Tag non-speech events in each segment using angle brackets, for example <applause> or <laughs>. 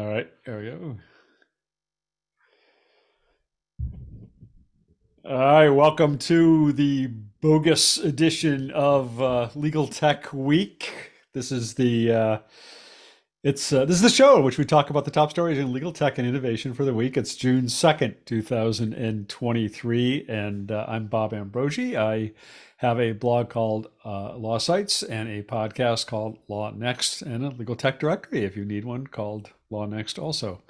All right, there we go. All right, welcome to the bogus edition of uh, Legal Tech Week. This is the uh, it's uh, this is the show in which we talk about the top stories in legal tech and innovation for the week. It's June second, two thousand and twenty-three, and uh, I'm Bob Ambrogi. I have a blog called uh, Law Sites and a podcast called Law Next, and a legal tech directory if you need one called Law Next also.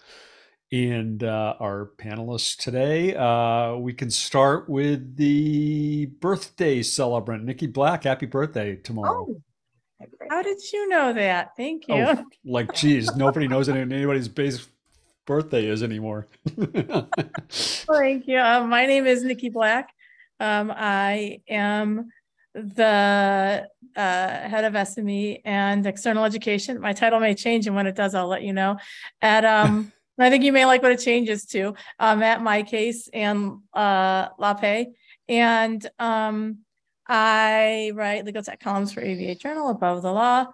And uh, our panelists today, uh, we can start with the birthday celebrant, Niki Black. Happy birthday tomorrow. Oh, how did you know that? Thank you. Oh, like, geez, nobody knows anybody's base birthday is anymore. <laughs> Thank you. Uh, my name is Niki Black. Um, I am the uh, head of SME and external education. My title may change, and when it does, I'll let you know. At um, <laughs> I think you may like what it changes to. Um, at MyCase and uh, LawPay, and um, I write legal tech columns for ABA Journal, Above the Law,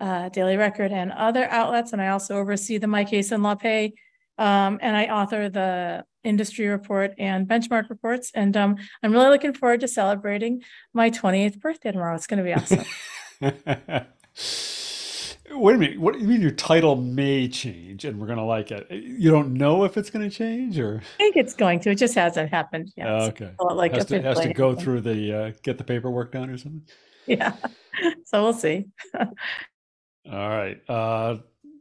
uh, Daily Record, and other outlets. And I also oversee the MyCase and LawPay, um, and I author the industry report and benchmark reports. And um, I'm really looking forward to celebrating my 28th birthday tomorrow. It's going to be awesome. <laughs> Wait a minute. What do you mean your title may change and we're going to like it? You don't know if it's going to change or? I think it's going to. It just hasn't happened yet. Oh, okay. So, like has to, has to go through the, uh, get the paperwork done or something? Yeah. So we'll see. All right. Uh,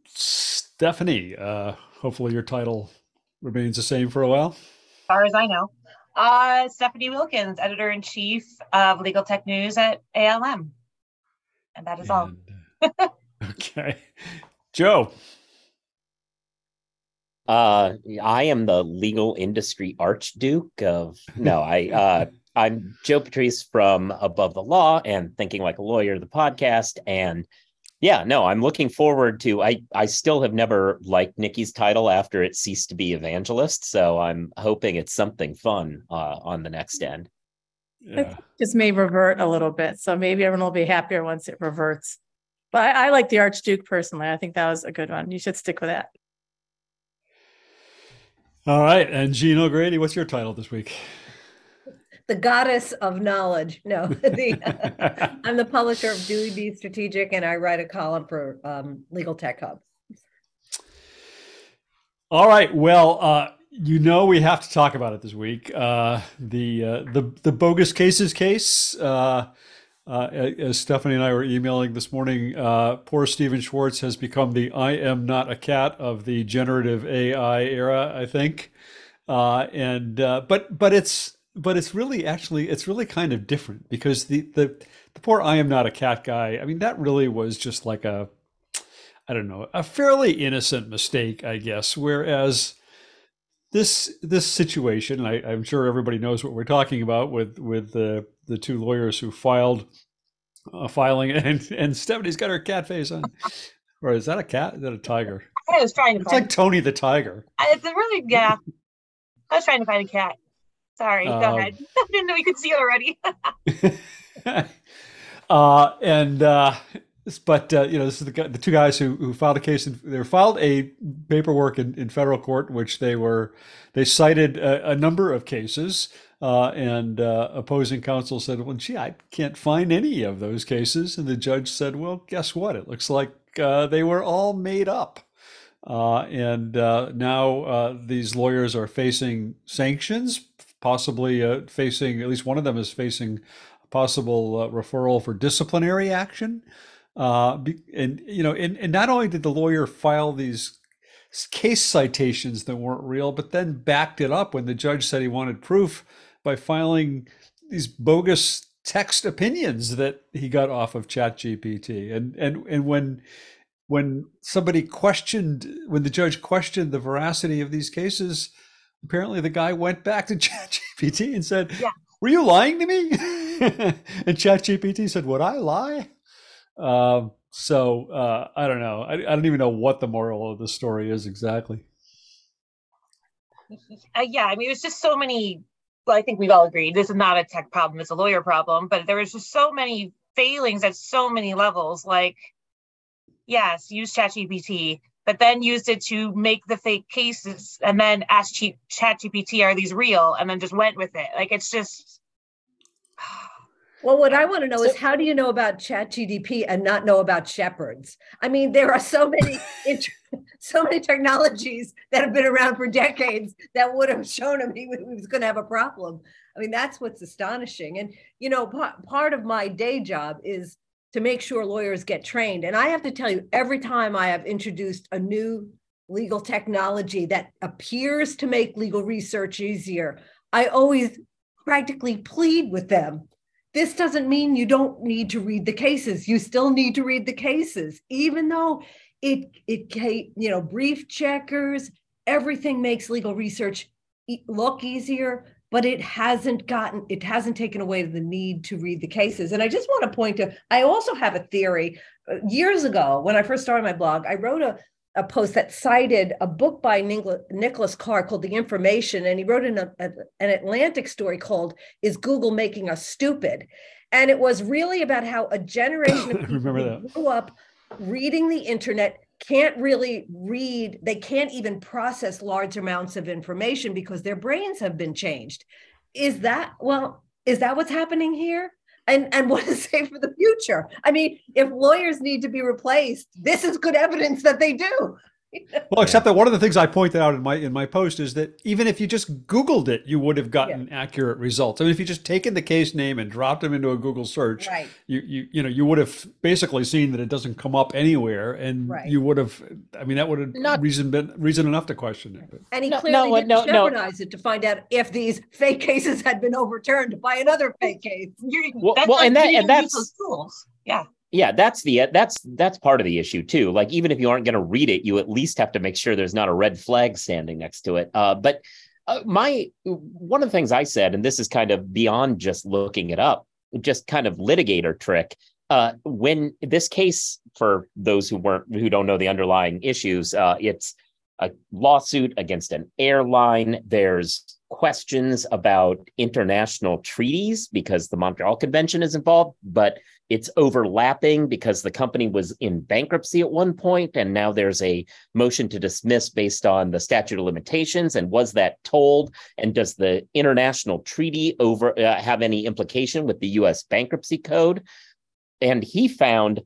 Stephanie, uh, hopefully your title remains the same for a while. As far as I know. Uh, Stephanie Wilkins, editor in chief of Legal Tech News at ALM. And that is and, all. <laughs> Okay. Joe. Uh, I am the legal industry archduke of no, I uh I'm Joe Patrice from Above the Law and Thinking Like a Lawyer, the podcast. And yeah, no, I'm looking forward to I I still have never liked Niki's title after it ceased to be evangelist. So I'm hoping it's something fun uh on the next end. Yeah. just may revert a little bit. So maybe everyone will be happier once it reverts. But I, I like the Archduke personally. I think that was a good one. You should stick with that. All right. And Jean O'Grady, what's your title this week? The goddess of knowledge. No, <laughs> the, uh, <laughs> I'm the publisher of Dewey B Strategic, and I write a column for um, Legal Tech Hub. All right. Well, uh, you know we have to talk about it this week. Uh, the uh, the the bogus cases case. Uh, uh, as Stephanie and I were emailing this morning, uh, poor Steven Schwartz has become the I am not a cat of the generative AI era, I think. Uh, and uh, but but it's but it's really actually it's really kind of different because the the the poor I am not a cat guy. I mean, that really was just like a I don't know a fairly innocent mistake, I guess. Whereas this this situation, I, am sure everybody knows what we're talking about with with the the two lawyers who filed uh, filing, <laughs> and and Stephanie's got her cat face on. Or is that a cat? Is that a tiger? I was trying to. It's like Tony the tiger. It's a really yeah. I was trying to find a cat. Sorry, um, go ahead. <laughs> I didn't know you could see it already. <laughs> <laughs> uh, and uh, but uh, you know, this is the, the two guys who, who filed a case. In, they filed a paperwork in, in federal court, in which they were they cited a, a number of cases, uh, and uh, opposing counsel said, "Well, gee, I can't find any of those cases." And the judge said, "Well, guess what? It looks like uh, they were all made up." Uh, and uh, now these lawyers are facing sanctions, possibly facing at least one of them is facing a possible referral for disciplinary action. Uh, and you know, and, and not only did the lawyer file these case citations that weren't real, but then backed it up when the judge said he wanted proof by filing these bogus text opinions that he got off of ChatGPT. And and and when when somebody questioned when the judge questioned the veracity of these cases, apparently the guy went back to <laughs> ChatGPT and said, yeah. "Were you lying to me?" <laughs> and ChatGPT said, "Would I lie?" Um, so uh, I don't know. I, I, don't even know what the moral of the story is exactly. Uh, yeah, I mean, it was just so many. Well, I think we've all agreed this is not a tech problem; it's a lawyer problem. But there was just so many failings at so many levels. Like, yes, use ChatGPT, that then used it to make the fake cases and then asked chat gpt are these real? and then just went with it. Like it's just well what i want to know is how do you know about chat gpt and not know about Shepard's? I mean there are so many <laughs> so many technologies that have been around for decades that would have shown him he was going to have a problem. I mean that's what's astonishing. And you know part, part of my day job is to make sure lawyers get trained. And I have to tell you, every time I have introduced a new legal technology that appears to make legal research easier, I always practically plead with them. This doesn't mean you don't need to read the cases. You still need to read the cases, even though it it you know brief checkers everything makes legal research look easier but it hasn't gotten it hasn't taken away the need to read the cases. And i just want to point to i also have a theory. Uh, years ago when i first started my blog i wrote a, a post that cited a book by nicholas carr called the information and he wrote an, an atlantic story called is google making us stupid? And it was really about how a generation of <coughs> people grew up reading the internet can't really read, they can't even process large amounts of information because their brains have been changed. Is that, well, is that what's happening here? And, and what it say for the future? I mean, if lawyers need to be replaced, this is good evidence that they do. <laughs> well, except that one of the things I pointed out in my in my post is that even if you just Googled it, you would have gotten yeah. accurate results. I mean, if you just taken the case name and dropped them into a Google search, right. you you you know you would have basically seen that it doesn't come up anywhere, and right. you would have. I mean, that would have Not, reason been reason enough to question it. But. And he no, clearly no, didn't no, Shepardize it to find out if these fake cases had been overturned by another fake case. Well, well and that and that's tools. Yeah yeah that's the that's that's part of the issue too. Like even if you aren't going to read it you at least have to make sure there's not a red flag standing next to it. Uh, but uh, my one of the things i said and this is kind of beyond just looking it up just kind of litigator trick uh, when this case for those who weren't who don't know the underlying issues uh, it's a lawsuit against an airline. There's questions about international treaties because the montreal convention is involved but it's overlapping because the company was in bankruptcy at one point and now there's a motion to dismiss based on the statute of limitations and was that told? And does the international treaty over uh, have any implication with the US bankruptcy code? And he found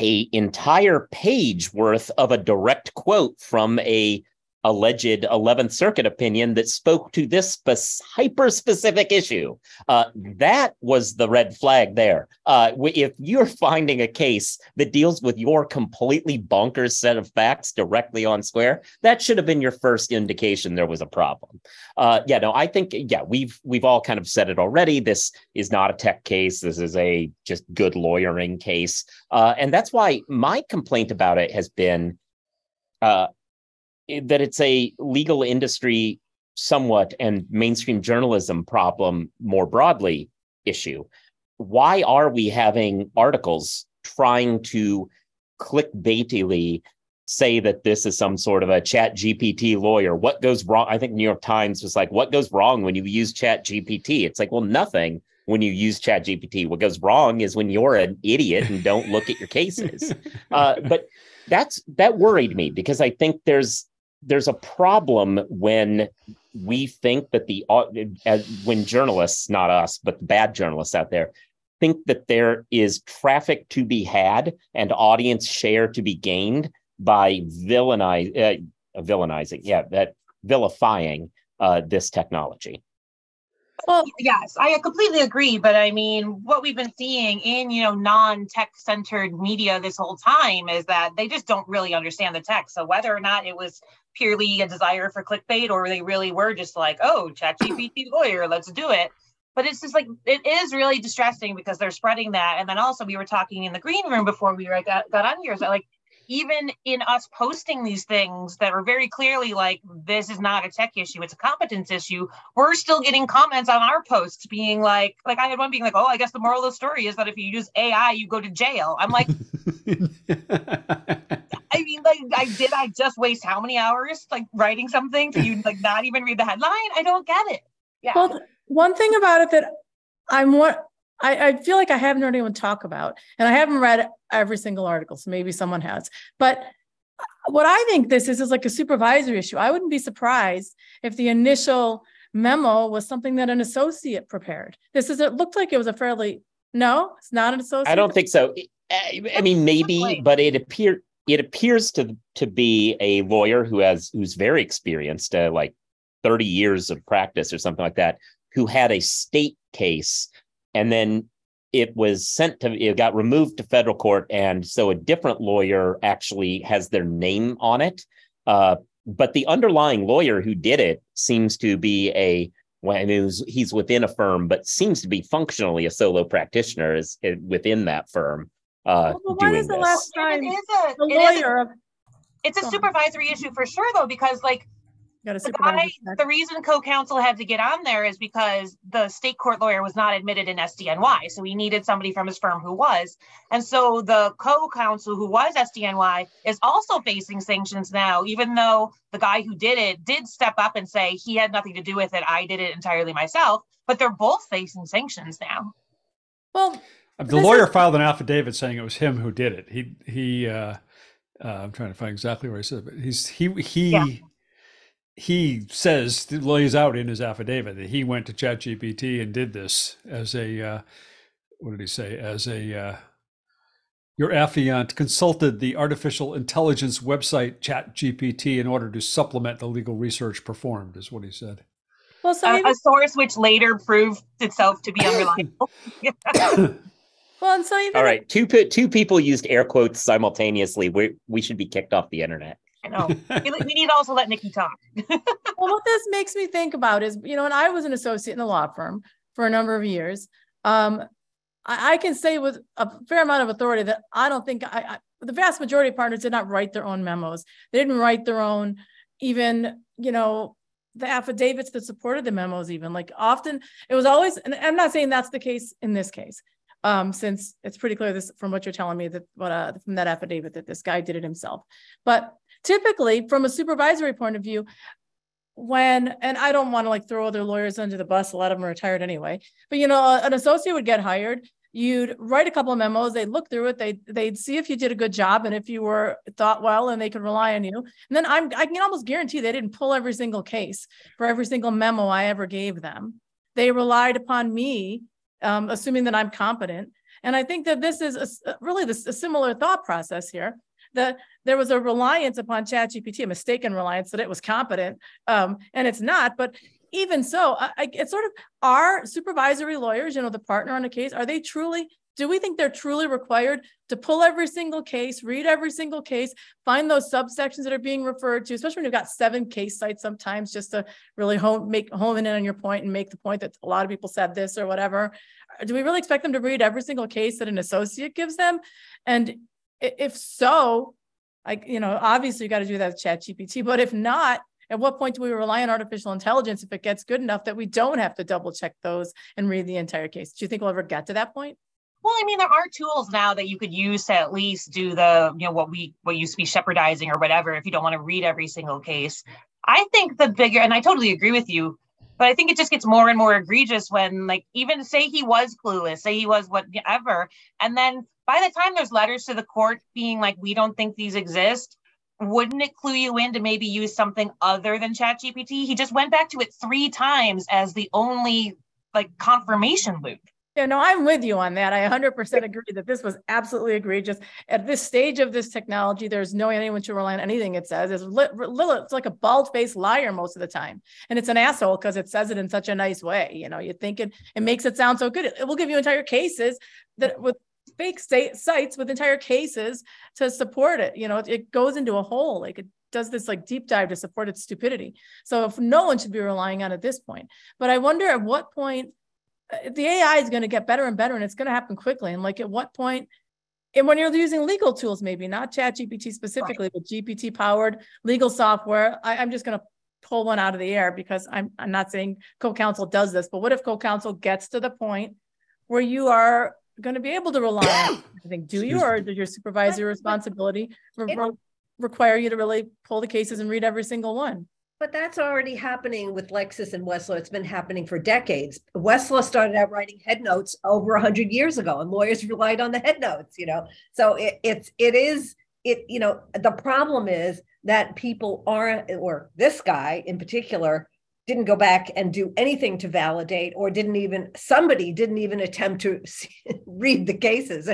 a entire page worth of a direct quote from a alleged 11th Circuit opinion that spoke to this hyper specific issue. Uh, that was the red flag there. Uh, if you're finding a case that deals with your completely bonkers set of facts directly on Square, that should have been your first indication there was a problem. Uh, yeah, no, I think yeah, we've we've all kind of said it already. This is not a tech case. This is a just good lawyering case, uh, and that's why my complaint about it has been. Uh, that it's a legal industry somewhat and mainstream journalism problem more broadly issue. Why are we having articles trying to clickbaitily say that this is some sort of a chat GPT lawyer? What goes wrong? I think New York Times was like, what goes wrong when you use chat GPT? It's like, well, nothing when you use chat GPT. What goes wrong is when you're an idiot and don't look at your cases. <laughs> Uh, but that's that worried me because I think there's there's a problem when we think that the as, when journalists, not us, but the bad journalists out there, think that there is traffic to be had and audience share to be gained by villainize, uh, villainizing, yeah, that vilifying uh, this technology. Well, yes, I completely agree. But I mean, what we've been seeing in, you know, non-tech centered media this whole time is that they just don't really understand the tech. So whether or not it was purely a desire for clickbait or they really were just like, oh, chat GPT <clears throat> lawyer, let's do it. But it's just like, it is really distressing because they're spreading that. And then also we were talking in the green room before we got, got on here. So like, even in us posting these things that are very clearly like this is not a tech issue it's a competence issue we're still getting comments on our posts being like like i had one being like oh i guess the moral of the story is that if you use ai you go to jail. I'm like <laughs> i mean like i did i just waste how many hours like writing something for you like not even read the headline? I don't get it. Yeah. Well one thing about it that i'm what I, I feel like I haven't heard anyone talk about, and I haven't read every single article, so maybe someone has. But what I think this is is like a supervisory issue. I wouldn't be surprised if the initial memo was something that an associate prepared. This is it looked like it was a fairly no, it's not an associate. I don't think so. I I mean, maybe, but it appeared it appears to to be a lawyer who has who's very experienced, uh, like thirty years of practice or something like that, who had a state case, and then it was sent to it got removed to federal court, and so a different lawyer actually has their name on it. Uh, but the underlying lawyer who did it seems to be a well, I mean, he's, he's within a firm, but seems to be functionally a solo practitioner is, is within that firm. Uh, Well, when doing is the this. last time is a, the it is a- lawyer it's a Go on. supervisory issue for sure though, because like got a the supervisor? guy, the reason co-counsel had to get on there is because the state court lawyer was not admitted in SDNY. So he needed somebody from his firm who was. And so the co-counsel who was SDNY is also facing sanctions now, even though the guy who did it did step up and say he had nothing to do with it. I did it entirely myself, but they're both facing sanctions now. Well, The lawyer is- filed an affidavit saying it was him who did it. He he. Uh, uh, I'm trying to find exactly where he said, it, but he's he he Yeah. He says lays out in his affidavit that he went to ChatGPT and did this as a uh, what did he say as a uh, your affiant consulted the artificial intelligence website ChatGPT in order to supplement the legal research performed, is what he said. well, so A, even, a source which later proved itself to be unreliable. <laughs> <coughs> well, and so even All right, two two people used air quotes simultaneously. We we should be kicked off the internet. I know. We, need also let Niki talk. <laughs> Well, what this makes me think about is, you know, and I was an associate in a law firm for a number of years. Um, I, I can say with a fair amount of authority that I don't think I, I, the vast majority of partners did not write their own memos. They didn't write their own, even, you know, the affidavits that supported the memos, even like often it was always, and I'm not saying that's the case in this case. Um, since it's pretty clear this from what you're telling me that what uh, from that affidavit that this guy did it himself. But typically from a supervisory point of view, when and I don't want to like throw other lawyers under the bus, a lot of them are retired anyway. But you know, an associate would get hired. You'd write a couple of memos. They'd look through it. They they'd see if you did a good job and if you were thought well, and they could rely on you. And then I'm I can almost guarantee they didn't pull every single case for every single memo I ever gave them. They relied upon me, um, assuming that I'm competent. And I think that this is a really this a similar thought process here. That there was a reliance upon ChatGPT, a mistaken reliance that it was competent, um, and it's not. But even so, I, I, it's sort of our supervisory lawyers, you know, the partner on a case, are they truly? Do we think they're truly required to pull every single case, read every single case, find those subsections that are being referred to, especially when you've got seven case sites sometimes, just to really home make home in on your point and make the point that a lot of people said this or whatever. Do we really expect them to read every single case that an associate gives them? And if so, like, you know, obviously you got to do that with chat GPT, but if not, at what point do we rely on artificial intelligence if it gets good enough that we don't have to double check those and read the entire case? Do you think we'll ever get to that point? Well, I mean, there are tools now that you could use to at least do the, you know, what we what used to be Shepardizing or whatever. If you don't want to read every single case, I think the bigger, and I totally agree with you, but I think it just gets more and more egregious when, like, even say he was clueless, say he was whatever, and then by the time there's letters to the court being like, we don't think these exist, wouldn't it clue you in to maybe use something other than ChatGPT? He just went back to it three times as the only like confirmation loop. Yeah, no, I'm with you on that. I 100% agree that this was absolutely egregious. At this stage of this technology, there's no anyone should rely on anything it says. It's, li- li- it's like a bald-faced liar most of the time. And it's an asshole because it says it in such a nice way. You know, you think it, it makes it sound so good. It, it will give you entire cases that with fake state sites with entire cases to support it. You know, it, goes into a hole. Like it does this like deep dive to support its stupidity. So if no one should be relying on at this point. But I wonder at what point uh, the AI is going to get better and better and it's going to happen quickly. And like at what point, and when you're using legal tools, maybe not chat GPT specifically, but GPT powered legal software, I, I'm just going to pull one out of the air because I'm, I'm not saying CoCounsel does this, but what if CoCounsel gets to the point where you are going to be able to rely on, I think, do you, or does your supervisory responsibility re- re- require you to really pull the cases and read every single one? But that's already happening with Lexis and Westlaw. It's been happening for decades. Westlaw started out writing head notes over 100 years ago, and lawyers relied on the head notes, you know. So it, it's it is it, you know, the problem is that people aren't, or this guy in particular, didn't go back and do anything to validate, or didn't even somebody didn't even attempt to <laughs> read the cases.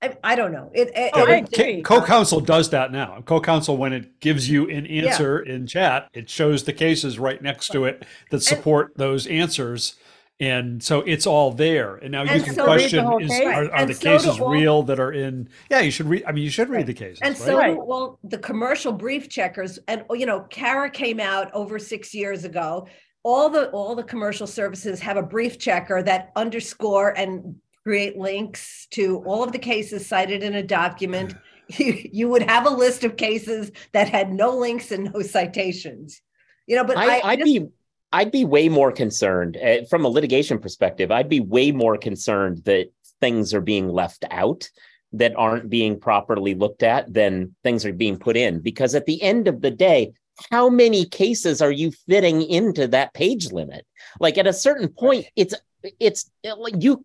I, I don't know. It, it, Oh, I it- CoCounsel does that now. CoCounsel, when it gives you an answer in chat, it shows the cases right next to it that support those answers, and so it's all there. And now you And can so read the question: is, case. are, are the so cases all- real that are in? Yeah, you should read. I mean, you should read the cases, And right? so, Right. well, the commercial brief checkers, and oh, you know, CARA came out over six years ago. All the all the commercial services have a brief checker that underscore and create links to all of the cases cited in a document. <laughs> You, you would have a list of cases that had no links and no citations. You know, but I, I, I'd be I'd be way more concerned uh, from a litigation perspective. I'd be way more concerned that things are being left out that aren't being properly looked at than things are being put in. Because at the end of the day, how many cases are you fitting into that page limit? Like at a certain point, it's it's uh, like you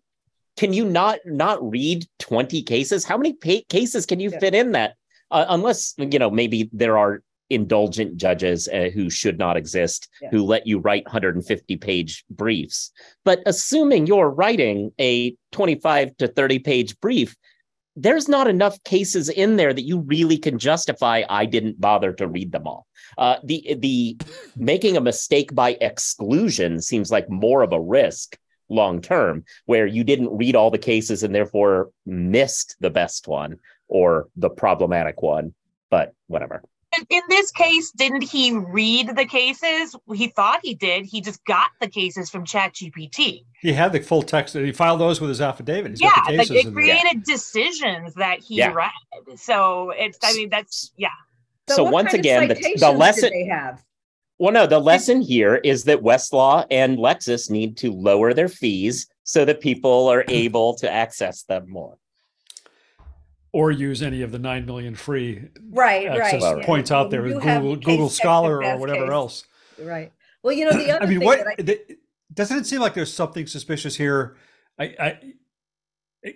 can you not not read 20 cases how many pa- cases can you Yeah. fit in that uh, unless you know maybe there are indulgent judges uh, who should not exist Yeah. who let you write 150 page briefs. But assuming you're writing a 25 to 30 page brief there's not enough cases in there that you really can justify i didn't bother to read them all. Uh, the the making a mistake by exclusion seems like more of a risk long term where you didn't read all the cases and therefore missed the best one or the problematic one but whatever In- In this case, didn't he read the cases? He thought he did. He just got the cases from ChatGPT. He had the full text. He filed those with his affidavit. He's Yeah, got the like it in there. created decisions that he Yeah. read. So it's, I mean, that's, yeah. so what once again the, the lesson they have. well no the lesson here is that westlaw and lexis need to lower their fees so that people are <clears throat> able to access them more or use any of the nine million free Right, access right. Right. points out there, You with Google, Google Scholar or whatever case. else. Right. Well, you know, the <laughs> other I mean, thing what that I, they- doesn't it seem like there's something suspicious here? I, I,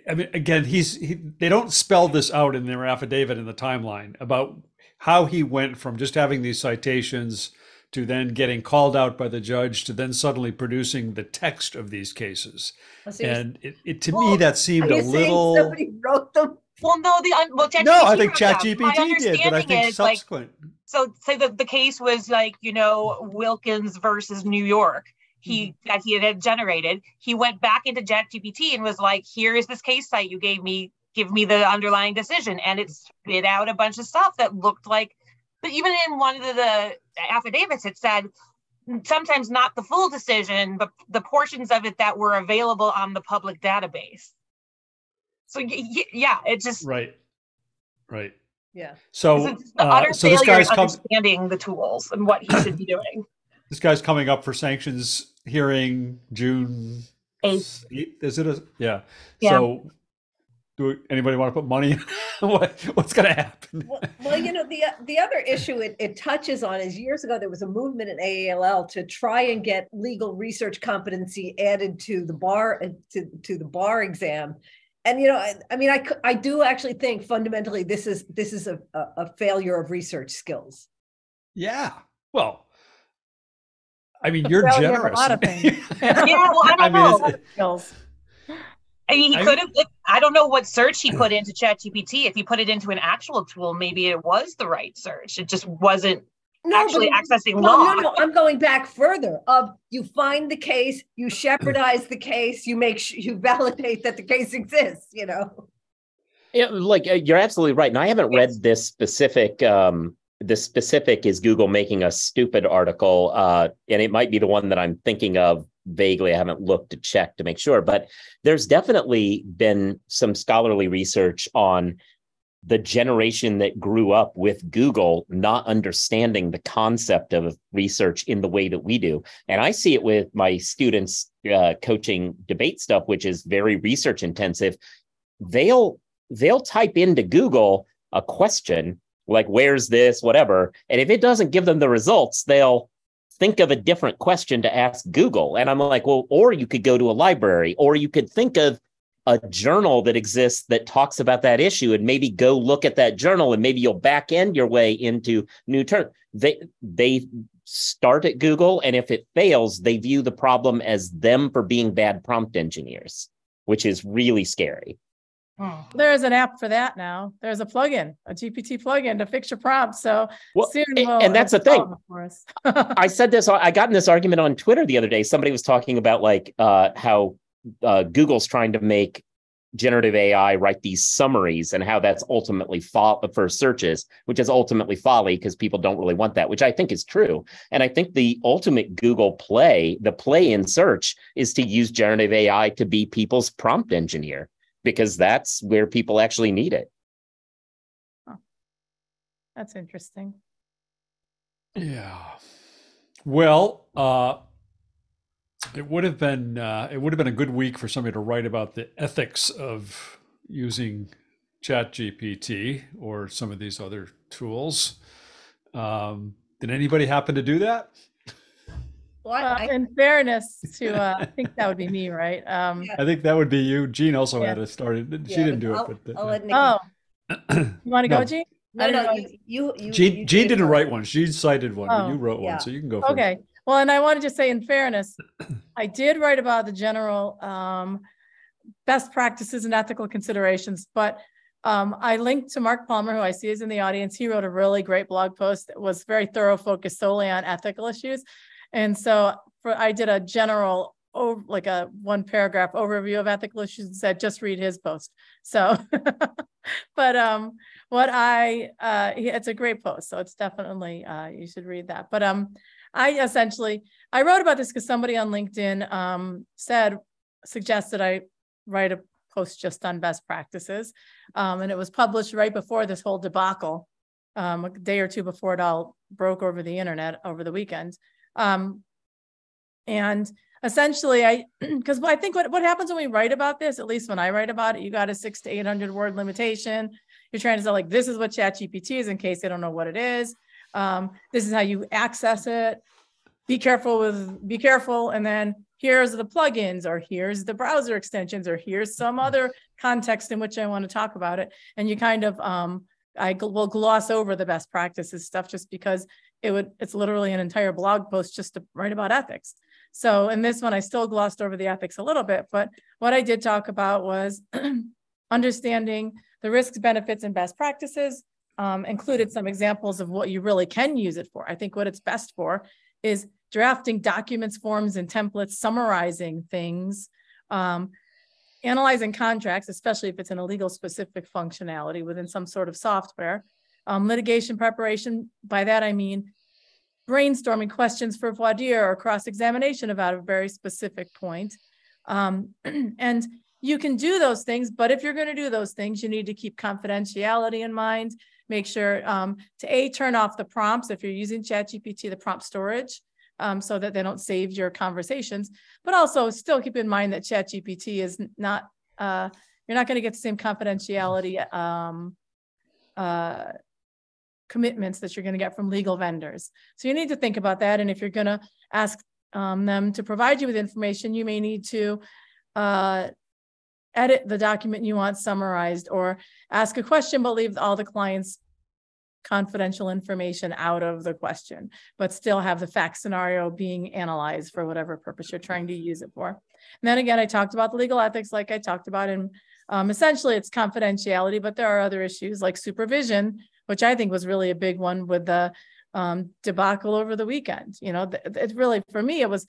I mean, again, he's he, they don't spell this out in their affidavit in the timeline about how he went from just having these citations to then getting called out by the judge to then suddenly producing the text of these cases. Well, so And it, it to Well, me that are seemed you a little. somebody wrote them. Well, no, the, un- well, ChatGPT. No, I think wrote them. My ChatGPT did, but I think is, like, subsequent. so say the, the case was like you know wilkins versus new york he mm-hmm. that he had generated he went back into ChatGPT and was like here is this case site you gave me give me the underlying decision and it spit out a bunch of stuff that looked like but even in one of the, the affidavits it said sometimes not the full decision but the portions of it that were available on the public database so y- y- yeah it just Right. Right. Yeah. So, it's the uh, so this guy's in come. understanding the tools and what he should be doing <coughs> This guy's coming up for sanctions hearing June Eighth. Is it a yeah? Yeah. So, do anybody want to put money? <laughs> what what's going to happen? Well, well, you know, the the other issue it, it touches on is years ago there was a movement in AALL to try and get legal research competency added to the bar uh, to to the bar exam. And you know, I, I mean, I c- I do actually think fundamentally this is this is a, a, a failure of research skills. Yeah. Well, I mean, you're failure of a generous. <laughs> lot of things. Yeah, well, I don't <laughs> mean, know. it's- Skills. I mean, he could have. I don't know what search he put <clears throat> into ChatGPT. If he put it into an actual tool, maybe it was the right search. It just wasn't No, actually but- accessing No, law. no, no. I'm going back further. Of you find the case, you <clears throat> Shepardize the case, you make sh- you validate that the case exists. You know. Yeah, like uh, you're absolutely right. And I haven't Yes. read this specific um the specific is Google making a stupid article uh and it might be the one that I'm thinking of vaguely. I haven't looked to check to make sure, but there's definitely been some scholarly research on the generation that grew up with Google not understanding the concept of research in the way that we do. And I see it with my students uh, coaching debate stuff, which is very research intensive. They'll they'll type into Google a question like where's this whatever and if it doesn't give them the results they'll think of a different question to ask Google and I'm like well or you could go to a library or you could think of a journal that exists that talks about that issue and maybe go look at that journal and maybe you'll back end your way into new terms. They they start at Google and if it fails, they view the problem as them for being bad prompt engineers, which is really scary. Hmm. There's an app for that now. There's a plugin, a GPT plugin to fix your prompts. So well, soon we'll, and that's the thing. <laughs> I said this. I got in this argument on Twitter the other day. Somebody was talking about like uh, how uh, Google's trying to make generative AI write these summaries and how that's ultimately fo- for searches, which is ultimately folly because people don't really want that, which I think is true. And I think the ultimate Google play, the play in search, is to use generative AI to be people's prompt engineer because that's where people actually need it. That's interesting. Yeah. Well, uh, it would have been uh, it would have been a good week for somebody to write about the ethics of using Chat GPT or some of these other tools. Um, did anybody happen to do that? Well, I, uh, in fairness to, uh, I think that would be me, right? Um, I think that would be you. Jean also yeah. had it started. She yeah, didn't do I'll, it, but uh, I'll let Niki. oh, <clears throat> you want to no. go, Jean? No, no, you, you, you, Jean, you Jean didn't write one. She cited one, oh, but you wrote yeah. one, so you can go. Okay. Well, and I wanted to say, in fairness, <clears throat> I did write about the general um, best practices and ethical considerations, but um, I linked to Mark Palmer, who I see is in the audience. He wrote a really great blog post that was very thorough, focused solely on ethical issues. And so for, I did a general, oh, like a one paragraph overview of ethical issues and said, just read his post. So, <laughs> but um, what I, uh, it's a great post. So it's definitely, uh, you should read that. But um, I essentially, I wrote about this because somebody on LinkedIn um, said, suggested I write a post just on best practices. Um, and it was published right before this whole debacle, um, a day or two before it all broke over the internet over the weekend. Um, and essentially, I <clears throat> because I think what, what happens when we write about this, at least when I write about it, you got a six to 800 word limitation. You're trying to say, like, this is what ChatGPT is in case they don't know what it is. Um, this is how you access it. Be careful with, be careful. And then here's the plugins, or here's the browser extensions, or here's some other context in which I want to talk about it. And you kind of, um, I will gloss over the best practices stuff just because it would it's literally an entire blog post just to write about ethics so in this one i still glossed over the ethics a little bit but what i did talk about was <clears throat> understanding the risks benefits and best practices um, included some examples of what you really can use it for i think what it's best for is drafting documents forms and templates summarizing things um, analyzing contracts especially if it's an illegal specific functionality within some sort of software um, litigation preparation, by that I mean brainstorming questions for voir dire or cross-examination about a very specific point. Um, <clears throat> and you can do those things, but if you're going to do those things, you need to keep confidentiality in mind. Make sure um, to A, turn off the prompts if you're using ChatGPT, the prompt storage, um, so that they don't save your conversations. But also still keep in mind that ChatGPT is not, uh, you're not going to get the same confidentiality um, uh, commitments that you're going to get from legal vendors. So you need to think about that. And if you're going to ask um, them to provide you with information, you may need to uh, edit the document you want summarized or ask a question, but leave all the client's confidential information out of the question, but still have the fact scenario being analyzed for whatever purpose you're trying to use it for. And then again, I talked about the legal ethics, like I talked about in um, essentially it's confidentiality, but there are other issues like supervision, which I think was really a big one with the um, debacle over the weekend. You know, it really, for me, it was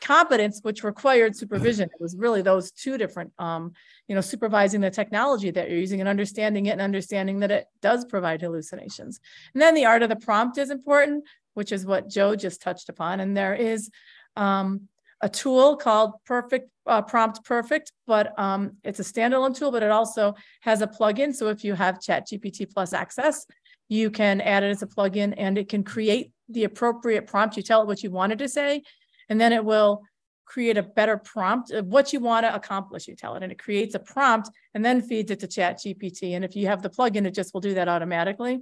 competence, which required supervision. It was really those two different, um, you know, supervising the technology that you're using and understanding it and understanding that it does provide hallucinations. And then the art of the prompt is important, which is what Joe just touched upon. And there is um, a tool called Perfect uh, Prompt Perfect, but um, it's a standalone tool, but it also has a plugin. So if you have ChatGPT Plus access, you can add it as a plugin and it can create the appropriate prompt. You tell it what you wanted to say, and then it will create a better prompt of what you want to accomplish. You tell it, and it creates a prompt and then feeds it to ChatGPT. And if you have the plugin, it just will do that automatically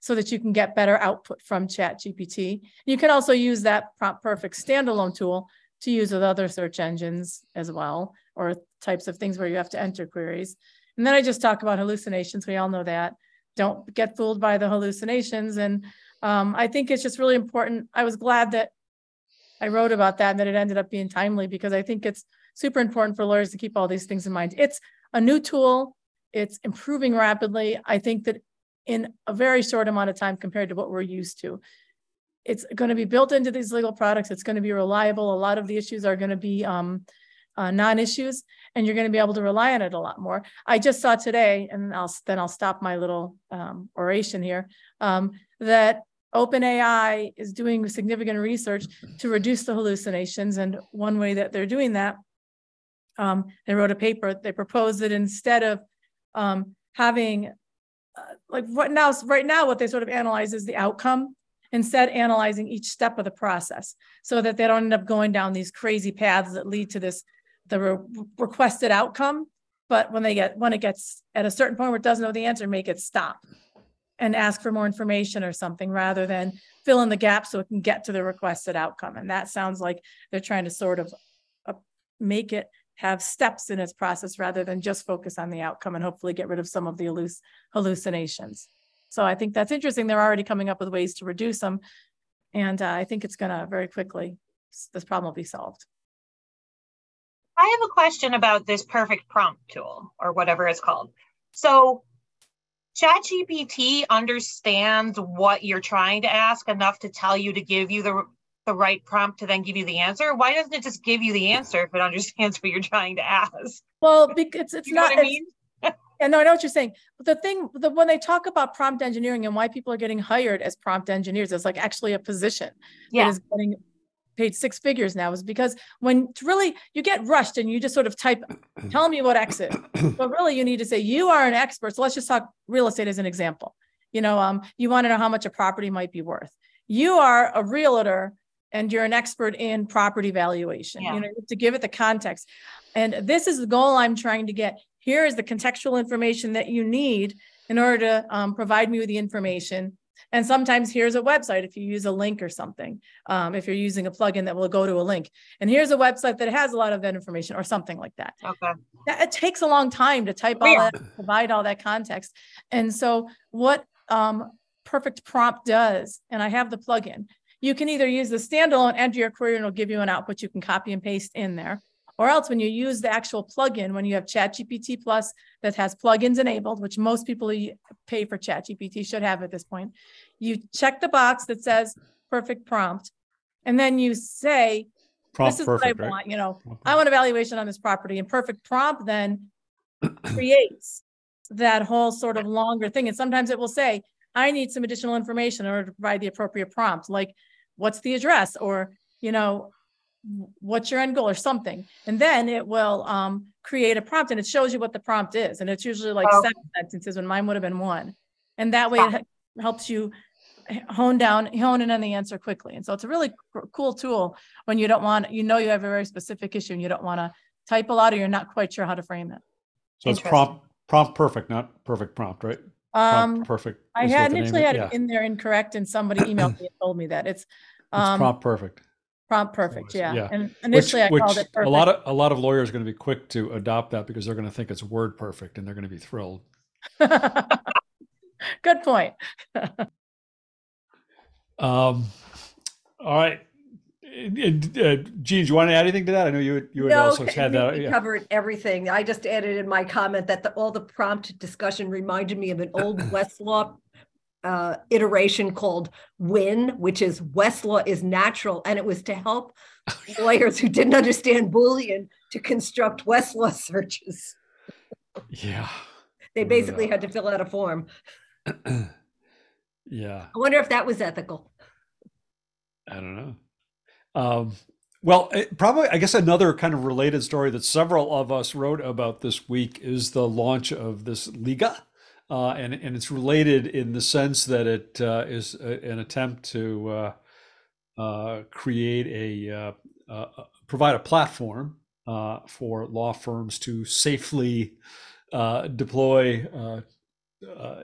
so that you can get better output from ChatGPT. You can also use that Prompt Perfect standalone tool to use with other search engines as well, or types of things where you have to enter queries. And then I just talk about hallucinations. We all know that. Don't get fooled by the hallucinations. And um, I think it's just really important. I was glad that I wrote about that and that it ended up being timely because I think it's super important for lawyers to keep all these things in mind. It's a new tool. It's improving rapidly. I think that in a very short amount of time compared to what we're used to. It's going to be built into these legal products. It's going to be reliable. A lot of the issues are going to be um, uh, non-issues, and you're going to be able to rely on it a lot more. I just saw today, and I'll then I'll stop my little um, oration here. Um, that OpenAI is doing significant research to reduce the hallucinations, and one way that they're doing that, um, they wrote a paper. They proposed that instead of um, having uh, like right now, right now, what they sort of analyze is the outcome instead analyzing each step of the process so that they don't end up going down these crazy paths that lead to this the re- requested outcome but when they get when it gets at a certain point where it doesn't know the answer make it stop and ask for more information or something rather than fill in the gap so it can get to the requested outcome. And that sounds like they're trying to sort of uh, make it have steps in its process rather than just focus on the outcome and hopefully get rid of some of the halluc- hallucinations. So i think that's interesting. They're already coming up with ways to reduce them and uh, i think it's going to very quickly this problem will be solved. I have a question about this perfect prompt tool or whatever it's called. So ChatGPT understands what you're trying to ask enough to tell you to give you the the right prompt to then give you the answer. Why doesn't it just give you the answer if it understands what you're trying to ask? Well, because it's You know not. what I mean? <laughs> Yeah, no, I know what you're saying. But the thing, the when they talk about prompt engineering and why people are getting hired as prompt engineers, it's like actually a position Yeah. is getting paid six figures now, is because when it's really you get rushed and you just sort of type, tell me what X is. But really you need to say you are an expert. So let's just talk real estate as an example. You know, um, you want to know how much a property might be worth. You are a realtor and you're an expert in property valuation. Yeah. You know, you have to give it the context. And this is the goal I'm trying to get. Here is the contextual information that you need in order to um, provide me with the information. And sometimes here's a website if you use a link or something, um, if you're using a plugin that will go to a link. And here's a website that has a lot of that information or something like that. Okay. That, it takes a long time to type all Yeah. that, provide all that context. And so what um, Perfect Prompt does, and I have the plugin, you can either use the standalone, enter your query, and it'll give you an output you can copy and paste in there. Or else when you use the actual plugin, when you have ChatGPT Plus that has plugins enabled, which most people who pay for ChatGPT should have at this point, you check the box that says perfect prompt. And then you say, Prompt this is perfect, what I right? want, you know, Prompt I want a valuation on this property and perfect prompt then <clears throat> creates that whole sort of longer thing. And sometimes it will say, I need some additional information in order to provide the appropriate prompt, like what's the address or, you know, what's your end goal or something. And then it will um, create a prompt and it shows you what the prompt is. And it's usually like Oh. seven sentences when mine would have been one. And that way Got it helps you hone down, hone in on the answer quickly. And so it's a really c- cool tool when you don't want, you know, you have a very specific issue and you don't want to type a lot or you're not quite sure how to frame it. So it's prompt, prompt perfect, not perfect prompt, right? Um, Prompt perfect. I had initially is- had yeah, it in there incorrect and somebody emailed me and told me that it's It's um prompt perfect. Prompt perfect, yeah. yeah. And Which, initially I called it perfect. a lot of a lot of lawyers are going to be quick to adopt that because they're going to think it's word perfect and they're going to be thrilled. <laughs> Good point. <laughs> Um, all right, And- and, uh, Jean, do you want to add anything to that? I know you you had No, also I had think that. we yeah. covered everything. I just added in my comment that the, all the prompt discussion reminded me of an old <coughs> Westlaw uh, iteration called WIN, which is Westlaw is natural, and it was to help <laughs> lawyers who didn't understand Boolean to construct Westlaw searches. Yeah, They basically had to fill out a form. <clears throat> yeah. I wonder if that was ethical. I don't know. Um, well, it, probably, I guess another kind of related story that several of us wrote about this week is the launch of this Lega. Uh, and, and it's related in the sense that it uh, is a, an attempt to uh, uh, create a, uh, provide a platform for law firms to safely deploy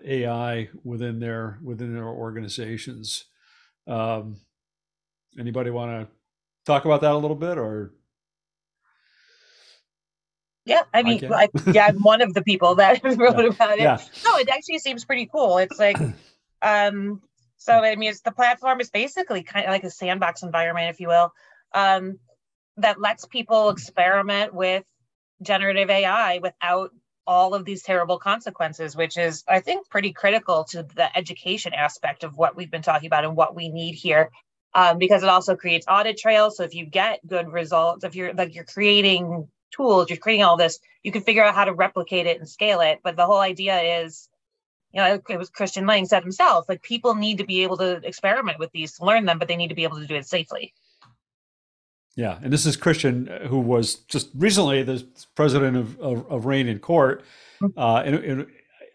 AI within their within their organizations. Um, Anybody want to talk about that a little bit, or Yeah, I mean, I, yeah, I'm one of the people that <laughs> wrote Yeah. about it. yeah, No, it actually seems pretty cool. It's like, <clears throat> um, so I mean, it's the platform is basically kind of like a sandbox environment, if you will, um, that lets people experiment with generative AI without all of these terrible consequences, which is, I think, pretty critical to the education aspect of what we've been talking about and what we need here. Um, because it also creates audit trails. So if you get good results, if you're like you're creating tools, you're creating all this, you can figure out how to replicate it and scale it. But the whole idea is, you know, it was Christian Lang said himself, like people need to be able to experiment with these, to learn them, but they need to be able to do it safely. yeah. And this is Christian, uh, who was just recently the president of of, of Reynen Court. Uh, and, and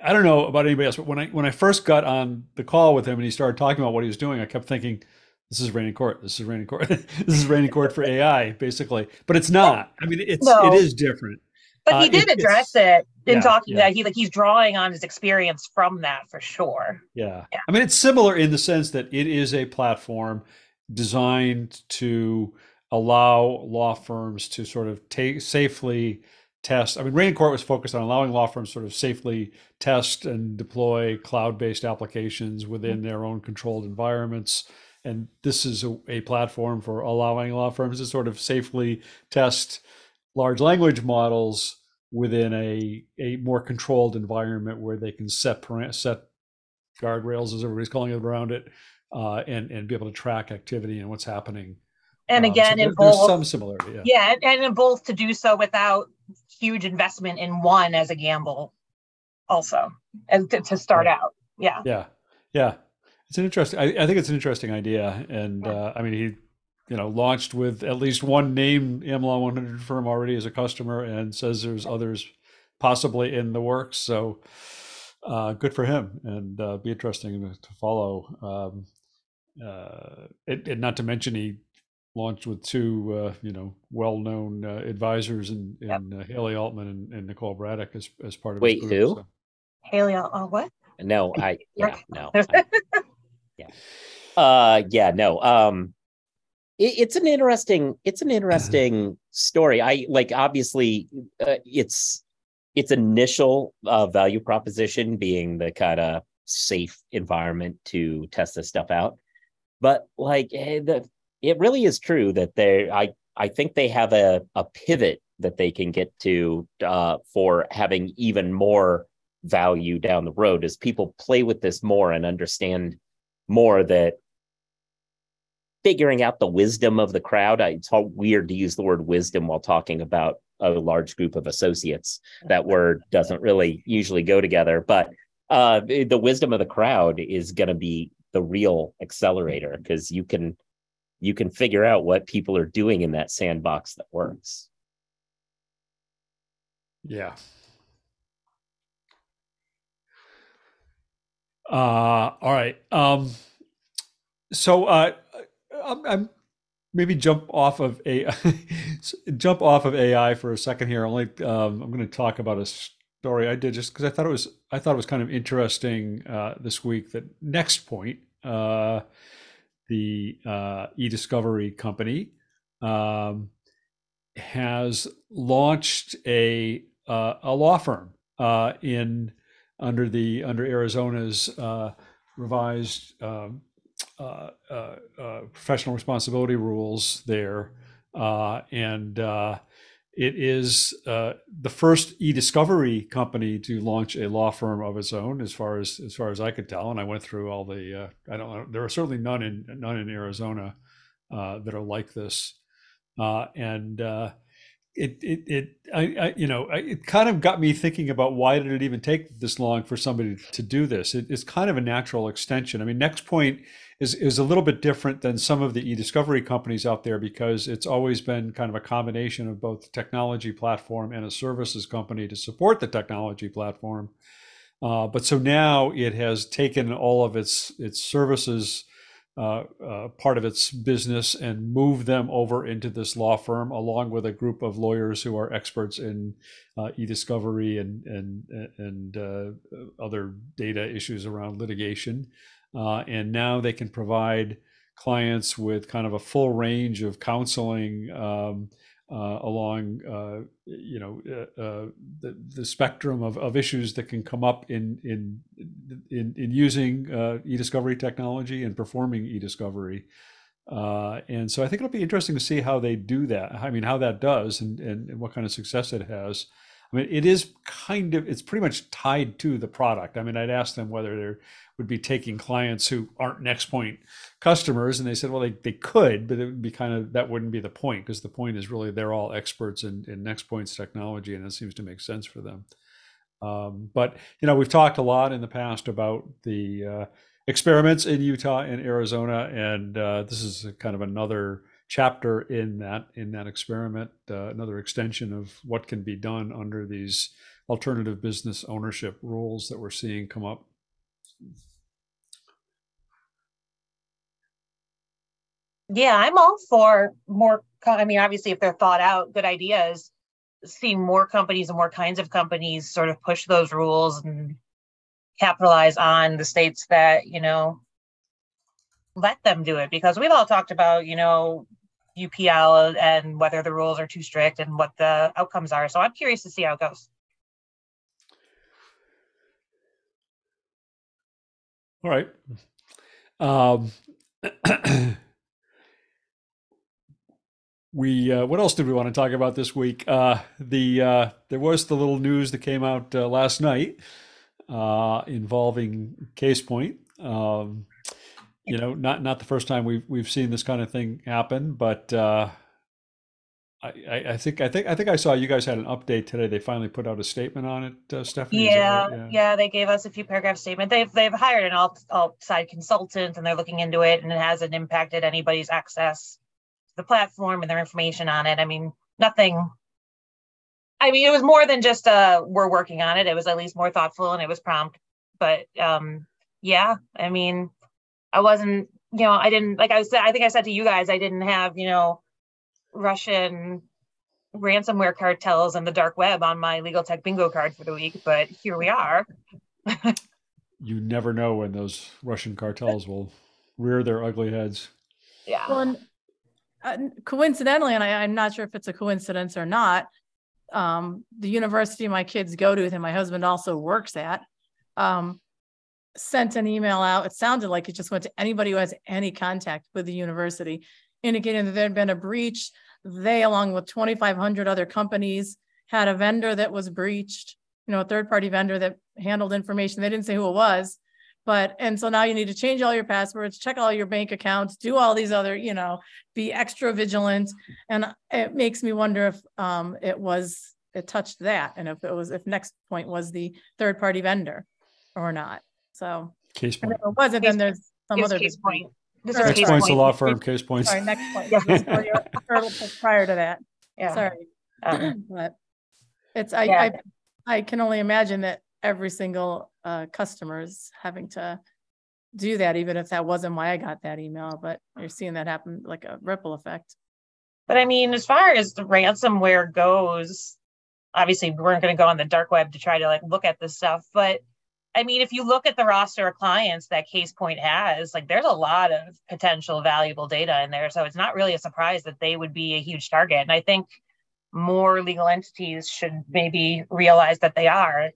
I don't know about anybody else, but when I when I first got on the call with him and he started talking about what he was doing, I kept thinking, "This is Reynen Court. This is Reynen Court. <laughs> this is Reynen Court for AI, basically." But it's not. I mean, it's No. it is different. But Uh, he did it- address it in yeah, talking yeah. that he like he's drawing on his experience from that for sure. Yeah. Yeah. I mean, it's similar in the sense that it is a platform designed to allow law firms to sort of take safely test. I mean, Reynen Court was focused on allowing law firms sort of safely test and deploy cloud-based applications within their own controlled environments. And this is a, a platform for allowing law firms to sort of safely test large language models within a, a more controlled environment where they can set set guardrails, as everybody's calling it around it, uh, and and be able to track activity and what's happening. And Um, so again, there- in there's both some similarity. Yeah. Yeah, and, and in both to do so without huge investment in one as a gamble, also, and to, to start out. Yeah. Yeah, yeah. It's an interesting. I, I think it's an interesting idea, and uh, I mean, he, you know, launched with at least one name AmLaw 100 firm already as a customer, and says there's others possibly in the works. So, uh, good for him, and uh, be interesting to, to follow. Um, uh, it, and not to mention he launched with two, uh, you know, well-known uh, advisors in, in Yep. uh, Haley Altman and, and Nicole Bradick as as part of Wait, his group. who? so- Haley, oh, what? No, I <laughs> yeah, no. <laughs> I- yeah. Uh yeah, no. Um it, it's an interesting it's an <clears throat> interesting story. I like obviously uh, it's its initial uh, value proposition being the kind of safe environment to test this stuff out. But like eh, the, it really is true that they I I think they have a a pivot that they can get to uh, for having even more value down the road as people play with this more and understand more that figuring out the wisdom of the crowd. I- It's all weird to use the word wisdom while talking about a large group of associates. That <laughs> word doesn't really usually go together, but uh, the wisdom of the crowd is going to be the real accelerator because you can you can figure out what people are doing in that sandbox that works. Yeah. Uh, all right. Um, so uh, I'm, I'm maybe jump off of a <laughs> jump off of AI for a second here. Only um, I'm going to talk about a story I did just because I thought it was I thought it was kind of interesting uh, this week. That Nextpoint, uh, the uh, e-discovery company, um, has launched a uh, a law firm uh, in under the under Arizona's uh, revised um, uh, uh, uh, professional responsibility rules there, uh, and uh, it is the first e-discovery company to launch a law firm of its own, as far as as far as I could tell. And I went through all the I don't know there are certainly none in none in Arizona that are like this, and it it it I, I you know it kind of got me thinking about why did it even take this long for somebody to do this? It, it's kind of a natural extension. I mean, Nextpoint is is a little bit different than some of the e-discovery companies out there because it's always been kind of a combination of both technology platform and a services company to support the technology platform. Uh, but so now it has taken all of its its services uh, uh, part of its business and move them over into this law firm, along with a group of lawyers who are experts in uh, e-discovery and and and uh, other data issues around litigation. Uh, and now they can provide clients with kind of a full range of counseling um, along, uh, you know, uh, uh, the, the spectrum of, of issues that can come up in in in, in using uh, e-discovery technology and performing e-discovery. Uh, and so I think it'll be interesting to see how they do that. I mean, how that does and, and, and what kind of success it has. I mean, it is kind of, it's pretty much tied to the product. I mean, I'd ask them whether they would be taking clients who aren't Nextpoint customers. And they said, well, they, they could, but it would be kind of, that wouldn't be the point because the point is really they're all experts in, in Nextpoint's technology and it seems to make sense for them. Um, but, you know, we've talked a lot in the past about the uh, experiments in Utah and Arizona. And uh, this is kind of another chapter in that in that experiment, uh, another extension of what can be done under these alternative business ownership rules that we're seeing come up. Yeah, I'm all for more. I mean, obviously, if they're thought out, good ideas, seeing more companies and more kinds of companies sort of push those rules and capitalize on the states that you know let them do it because we've all talked about you know UPL and whether the rules are too strict and what the outcomes are. So I'm curious to see how it goes. All right. Um, <coughs> we uh, what else did we want to talk about this week? Uh, the uh, there was the little news that came out uh, last night uh, involving Casepoint. Um, you know, not not the first time we've we've seen this kind of thing happen, but uh, I, I think I think I think I saw you guys had an update today. They finally put out a statement on it, uh, Stephanie. Yeah, right? yeah, yeah, They gave us a few paragraph statement. They've they've hired an outside consultant and they're looking into it, and it hasn't impacted anybody's access to the platform and their information on it. I mean, nothing. I mean, it was more than just uh, we're working on it. It was at least more thoughtful and it was prompt. But um, yeah, I mean, I wasn't, you know, I didn't like I said. I think I said to you guys, I didn't have, you know, Russian ransomware cartels and the dark web on my legal tech bingo card for the week, but here we are. <laughs> you never know when those Russian cartels will rear their ugly heads. Yeah. Well, and, uh, coincidentally, and I, I'm not sure if it's a coincidence or not, um, the university my kids go to and my husband also works at, um, sent an email out. It sounded like it just went to anybody who has any contact with the university, indicating that there had been a breach. They, along with 2,500 other companies, had a vendor that was breached, you know, a third party vendor that handled information. They didn't say who it was. But, and so now you need to change all your passwords, check all your bank accounts, do all these other, you know, be extra vigilant. And it makes me wonder if um, it was, it touched that. And if it was, if next point was the third party vendor or not. So Casepoint. if it wasn't, then there's some It's other. Casepoint. This Or- is Next Casepoint's a law firm. Case points. Sorry, Nextpoint. Yeah. This is for your- for Prior to that, Yeah. sorry. Um, <clears throat> But it's, I, Yeah. I, I can only imagine that every single uh is having to do that, even if that wasn't why I got that email, but you're seeing that happen like a ripple effect. But I mean, as far as the ransomware goes, obviously we weren't going to go on the dark web to try to like look at this stuff. But I mean, if you look at the roster of clients that Casepoint has, like there's a lot of potential valuable data in there. So it's not really a surprise that they would be a huge target. And I think more legal entities should maybe realize that they are.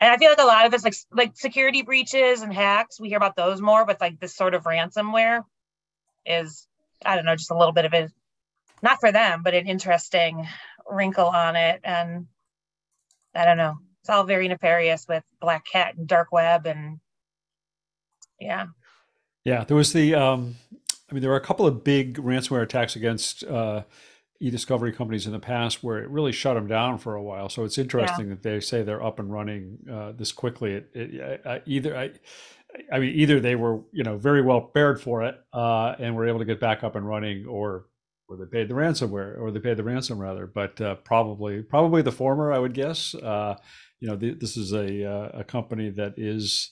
And I feel like a lot of it's like like security breaches and hacks. We hear about those more, but like this sort of ransomware is, I don't know, just a little bit of a not for them, but an interesting wrinkle on it. And I don't know, it's all very nefarious with BlackCat and Dark Web and yeah. Yeah, there was the. Um, I mean, there were a couple of big ransomware attacks against uh, e-discovery companies in the past where it really shut them down for a while. So it's interesting that they say they're up and running uh, this quickly. It, it, I, I, either I, I mean, either they were you know very well prepared for it uh, and were able to get back up and running, or or they paid the ransomware, or they paid the ransom rather. But uh, probably probably the former, I would guess. Uh, you know, th- this is a uh, a company that is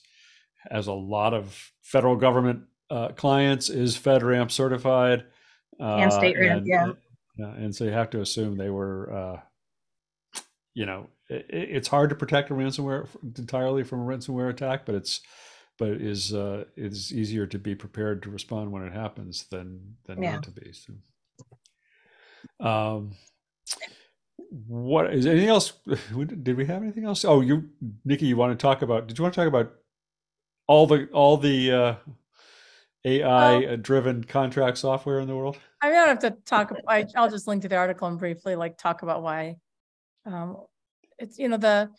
has a lot of federal government uh, clients, is FedRAMP certified, And state uh, ramp, and- yeah. yeah, and so you have to assume they were, uh, you know, it, it's hard to protect a ransomware entirely from a ransomware attack, but it's but is uh, is easier to be prepared to respond when it happens than than Yeah. not to be. So, um, what is anything else? <laughs> Did we have anything else? Oh, you, Niki, you want to talk about? Did you want to talk about all the all the uh, AI driven contract software in the world? I don't have to talk, I, I'll just link to the article and briefly like talk about why. Um, it's, you know, the,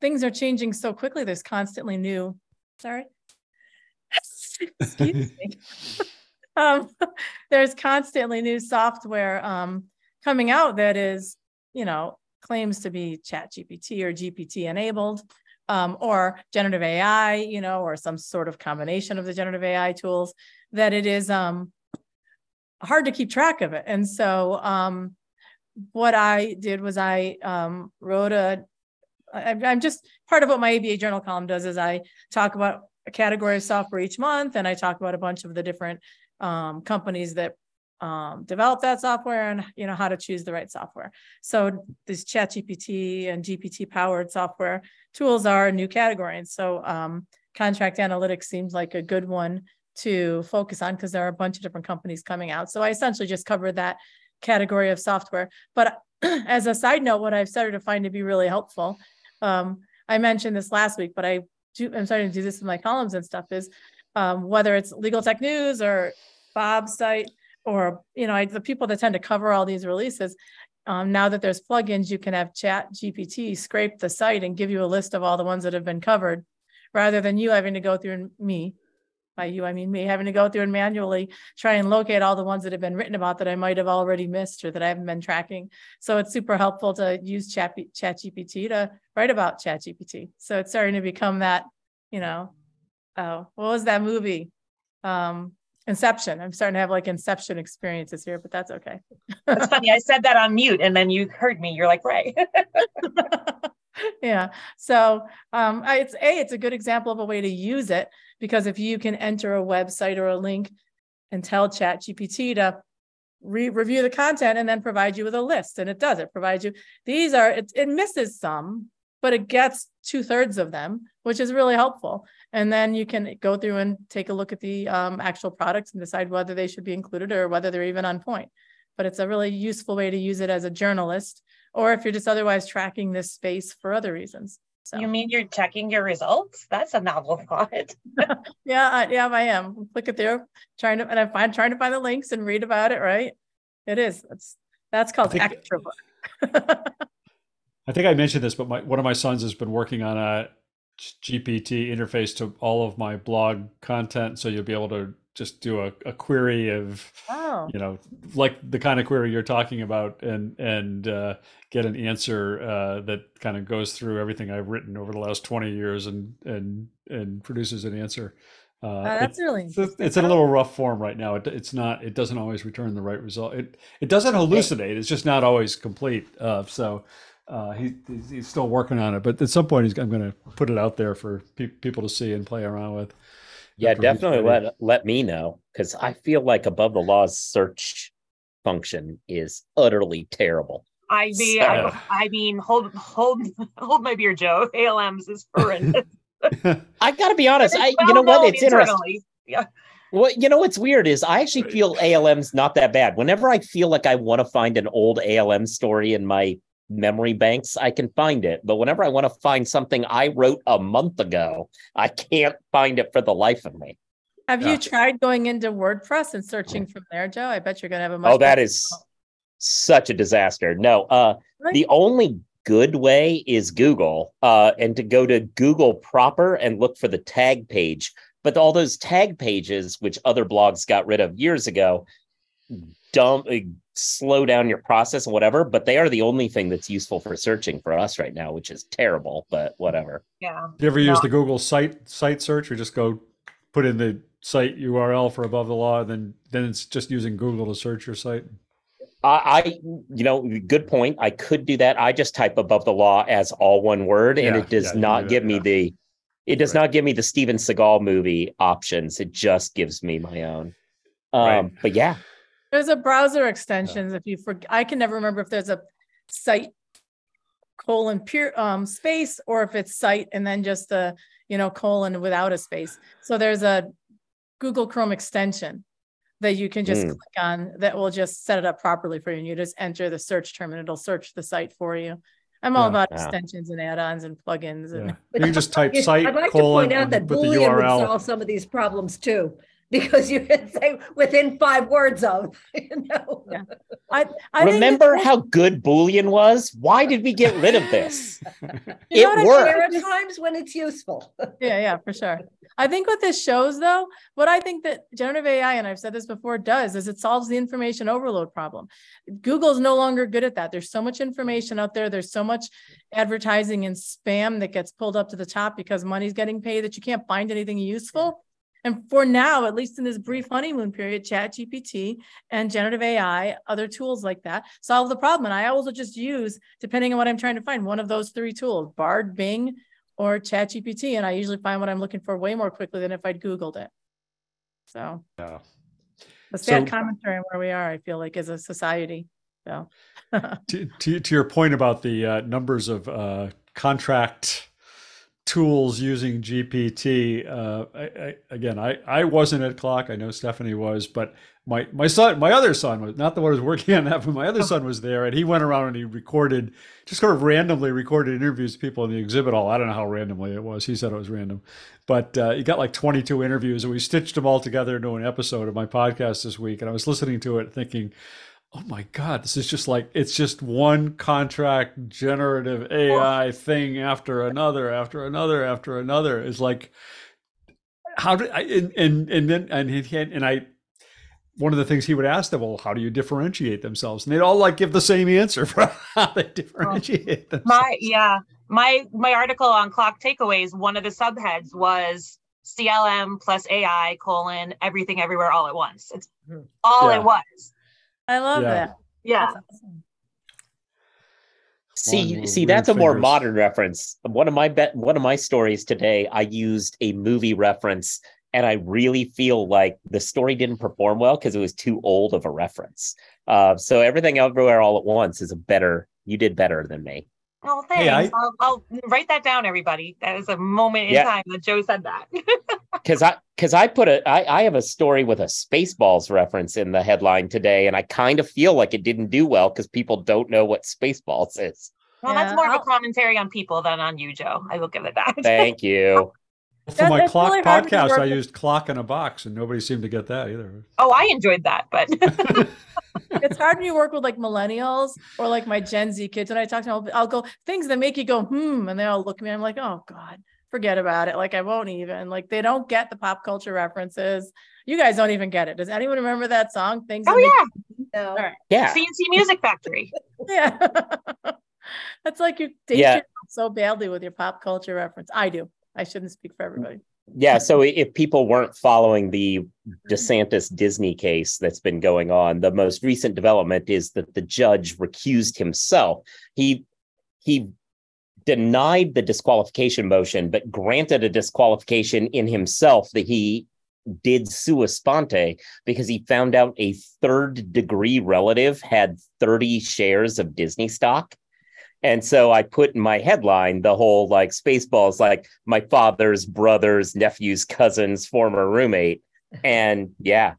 things are changing so quickly, there's constantly new, sorry. <laughs> Excuse <laughs> me. Um, there's constantly new software, um, coming out that is, you know, claims to be ChatGPT or GPT enabled. Um, or generative AI, you know, or some sort of combination of the generative AI tools, that it is, um, hard to keep track of it. And so um, what I did was I um, wrote a, I, I'm just part of what my ABA Journal column does is I talk about a category of software each month and I talk about a bunch of the different um, companies that um, develop that software and you know how to choose the right software. So these ChatGPT and GPT powered software tools are a new category. And so um, contract analytics seems like a good one to focus on because there are a bunch of different companies coming out. So I essentially just covered that category of software. But <clears throat> as a side note, what I've started to find to be really helpful, um, I mentioned this last week, but I do, I'm starting to do this in my columns and stuff is um, whether it's Legaltech News or Bob's site or, you know, I, the people that tend to cover all these releases, um, now that there's plugins, you can have ChatGPT scrape the site and give you a list of all the ones that have been covered rather than you having to go through and me by you, I mean me, having to go through and manually try and locate all the ones that have been written about that I might have already missed or that I haven't been tracking. So it's super helpful to use Chat, ChatGPT to write about ChatGPT. So it's starting to become that, you know, oh, what was that movie? Um, Inception. I'm starting to have like Inception experiences here, but that's okay. That's funny. I said that on mute and then you heard me. You're like, right. <laughs> yeah. So um, I, it's a it's a good example of a way to use it because if you can enter a website or a link and tell ChatGPT to re- review the content and then provide you with a list, and it does. It provides you these are it, it misses some, but it gets two thirds of them, which is really helpful. And then you can go through and take a look at the um, actual products and decide whether they should be included or whether they're even on point. But it's a really useful way to use it as a journalist or if you're just otherwise tracking this space for other reasons. So You mean you're checking your results? That's a novel <laughs> thought. <laughs> yeah, I, yeah, I am. Click it there, trying to and I find trying to find the links and read about it. Right? It is. That's that's called think- extra book. <laughs> I think I mentioned this, but my one of my sons has been working on a GPT interface to all of my blog content, so you'll be able to just do a, a query of oh, you know like the kind of query you're talking about and and uh, get an answer uh, that kind of goes through everything I've written over the last 20 years and and and produces an answer. Uh, Oh, that's really it's, it's in a little rough form right now. It, it's not. It doesn't always return the right result. It it doesn't hallucinate. It's just not always complete. Uh, so uh, he he's- he's still working on it. But at some point, he's, I'm going to put it out there for pe- people to see and play around with. Yeah, definitely ready. let let me know because I feel like above the law's search function is utterly terrible. I mean, So- I, I mean, hold, hold, hold my beer, Joe. <laughs> ALMs is horrendous. <laughs> I gotta be honest. It's I you know what? known It's interesting. Yeah. Well, you know what's weird is I actually feel ALM's not that bad. Whenever I feel like I want to find an old ALM story in my memory banks, I can find it. But whenever I want to find something I wrote a month ago, I can't find it for the life of me. Have Yeah. you tried going into WordPress and searching from there, Joe? I bet you're gonna have a much. Oh, that is better such a disaster. No, uh Right. the only good way is Google, uh, and to go to Google proper and look for the tag page. But all those tag pages, which other blogs got rid of years ago, dump uh, slow down your process and whatever. But they are the only thing that's useful for searching for us right now, which is terrible. But whatever. Yeah. Do you ever use No. the Google site site search, or just go put in the site URL for above the law, and then then it's just using Google to search your site? I, I, you know, good point. I could do that. I just type above the law as all one word, and Yeah, it does yeah, not do that, give me yeah. the. It does Right. not give me the Steven Seagal movie options. It just gives me my own. Um, Right. But yeah, There's a browser extensions if you for I can never remember if there's a site colon pure um, space or if it's site and then just a you know colon without a space. So there's a Google Chrome extension that you can just Mm. click on that will just set it up properly for you. And you just enter the search term and it'll search the site for you. I'm all Yeah. about Wow. extensions and add-ons and plugins and Yeah. But You can just type Yes, site I'd like colon to point out that put Boolean would solve some of these problems too, because you can say within five words of, <laughs> you know. Yeah. I, I Remember that- how good Boolean was? Why did we get rid of this? <laughs> You it worked. There are times when it's useful. <laughs> Yeah, yeah, for sure. I think what this shows though, what I think that generative AI, and I've said this before, does is it solves the information overload problem. Google's no longer good at that. There's so much information out there. There's so much advertising and spam that gets pulled up to the top because money's getting paid that you can't find anything useful. And for now, at least in this brief honeymoon period, ChatGPT and generative AI, other tools like that solve the problem. And I also just use, depending on what I'm trying to find, one of those three tools, Bard, Bing, or ChatGPT. And I usually find what I'm looking for way more quickly than if I'd Googled it. So Yeah. the sad So- commentary on where we are, I feel like as a society. So <laughs> to, to, to your point about the uh, numbers of uh, contract tools using GPT, uh, I, I, again, I, I wasn't at CLOC. I know Stephanie was, but my, my son, my other son was not the one who was working on that, but my other son was there and he went around and he recorded, just sort of randomly recorded interviews people in the exhibit hall. I don't know how randomly it was. He said it was random, but uh, he got like 22 interviews and we stitched them all together into an episode of my podcast this week. And I was listening to it thinking, oh my god this is just like it's just one contract generative ai <laughs> thing after another after another after another is like how did i and and, and then and he had and i one of the things he would ask them well how do you differentiate themselves and they'd all like give the same answer <laughs> for how they <laughs> differentiate themselves My yeah, my my article on CLOC takeaways. One of the subheads was CLM plus AI colon everything everywhere all at once. It's Hmm. all Yeah. it was. I love Yeah. that. Yeah. That's awesome. See, Long, see, that's a more fingers. modern reference. One of my bet, one of my stories today, I used a movie reference, and I really feel like the story didn't perform well because it was too old of a reference. Uh, so everything everywhere all at once is a better. You did better than me. Oh, Hey, thanks. I- I'll, I'll write that down, everybody. That is a moment in Yeah. time that Joe said that. <laughs> because I because I put a I, I have a story with a Spaceballs reference in the headline today, and I kind of feel like it didn't do well because people don't know what Spaceballs is. well, that's more of a commentary on people than on you, Joe. I will give it that. Thank <laughs> you. For That- my CLOC really podcast i used clock in a box and nobody seemed to get that either oh, I enjoyed that, but <laughs> it's hard when you work with like millennials or like my Gen Z kids. When I talk to them, I'll, I'll go things that make you go, hmm, and they all look at me. I'm like, oh God, forget about it. Like I won't even. Like they don't get the pop culture references. You guys don't even get it. Does anyone remember that song? Things. that oh make- yeah, No. All right. Yeah, C+C Music Factory. <laughs> Yeah. <laughs> That's like you date Yeah. yourself so badly with your pop culture reference. I do. I shouldn't speak for everybody. yeah. So if people weren't following the DeSantis Disney case that's been going on, the most recent development is that the judge recused himself. He he denied the disqualification motion, but granted a disqualification in himself that he did sua sponte because he found out a third degree relative had 30 shares of Disney stock. And so I put in my headline the whole like Spaceballs, like my father's brother's nephew's cousin's former roommate. And yeah,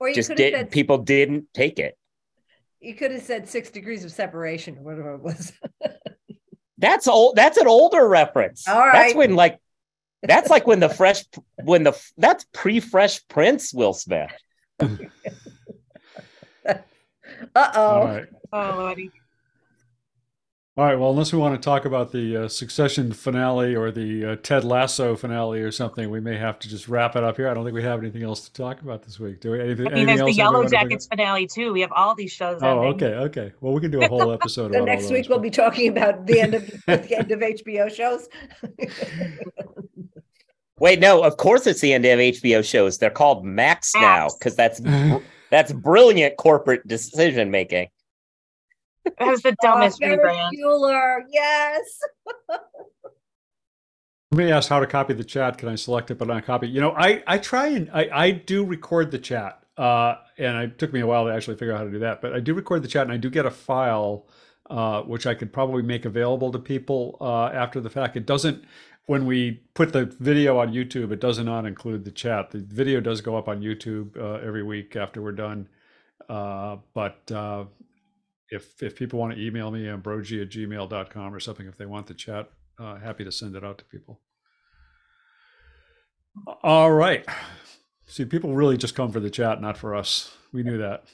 Or you just could have did said, people didn't take it. you could have said six degrees of separation or whatever it was. <laughs> That's old. That's an older reference. All That's when like that's like when the fresh when the that's pre-fresh Prince Will Smith. <laughs> uh oh. right Oh, Lordy. All right. Well, unless we want to talk about the uh, Succession finale or the uh, Ted Lasso finale or something, we may have to just wrap it up here. I don't think we have anything else to talk about this week. Do we? Anything, I mean, anything there's the Yellow anybody wanna bring Jackets finale too. We have all these shows. Oh, ending. okay, okay. Well, we can do a whole episode <laughs> So about next all week those, we'll but- be talking about the end of <laughs> the end of HBO shows. <laughs> Wait, no, of course it's the end of HBO shows. They're called Max now because that's that's brilliant corporate decision making. That was the <laughs> dumbest Oh, Ferris rebrand. Bueller, yes. <laughs> Somebody asked how to copy the chat. Can I select it but not copy? You know, I I try and I I do record the chat. Uh, and it took me a while to actually figure out how to do that. But I do record the chat, and I do get a file uh, which I could probably make available to people uh, after the fact. It doesn't, when we put the video on YouTube, it does not include the chat. The video does go up on YouTube uh, every week after we're done. Uh, but uh, if if people want to email me, ambrogi at gmail.com or something, if they want the chat, uh, happy to send it out to people. All right. See, people really just come for the chat, not for us. We knew that.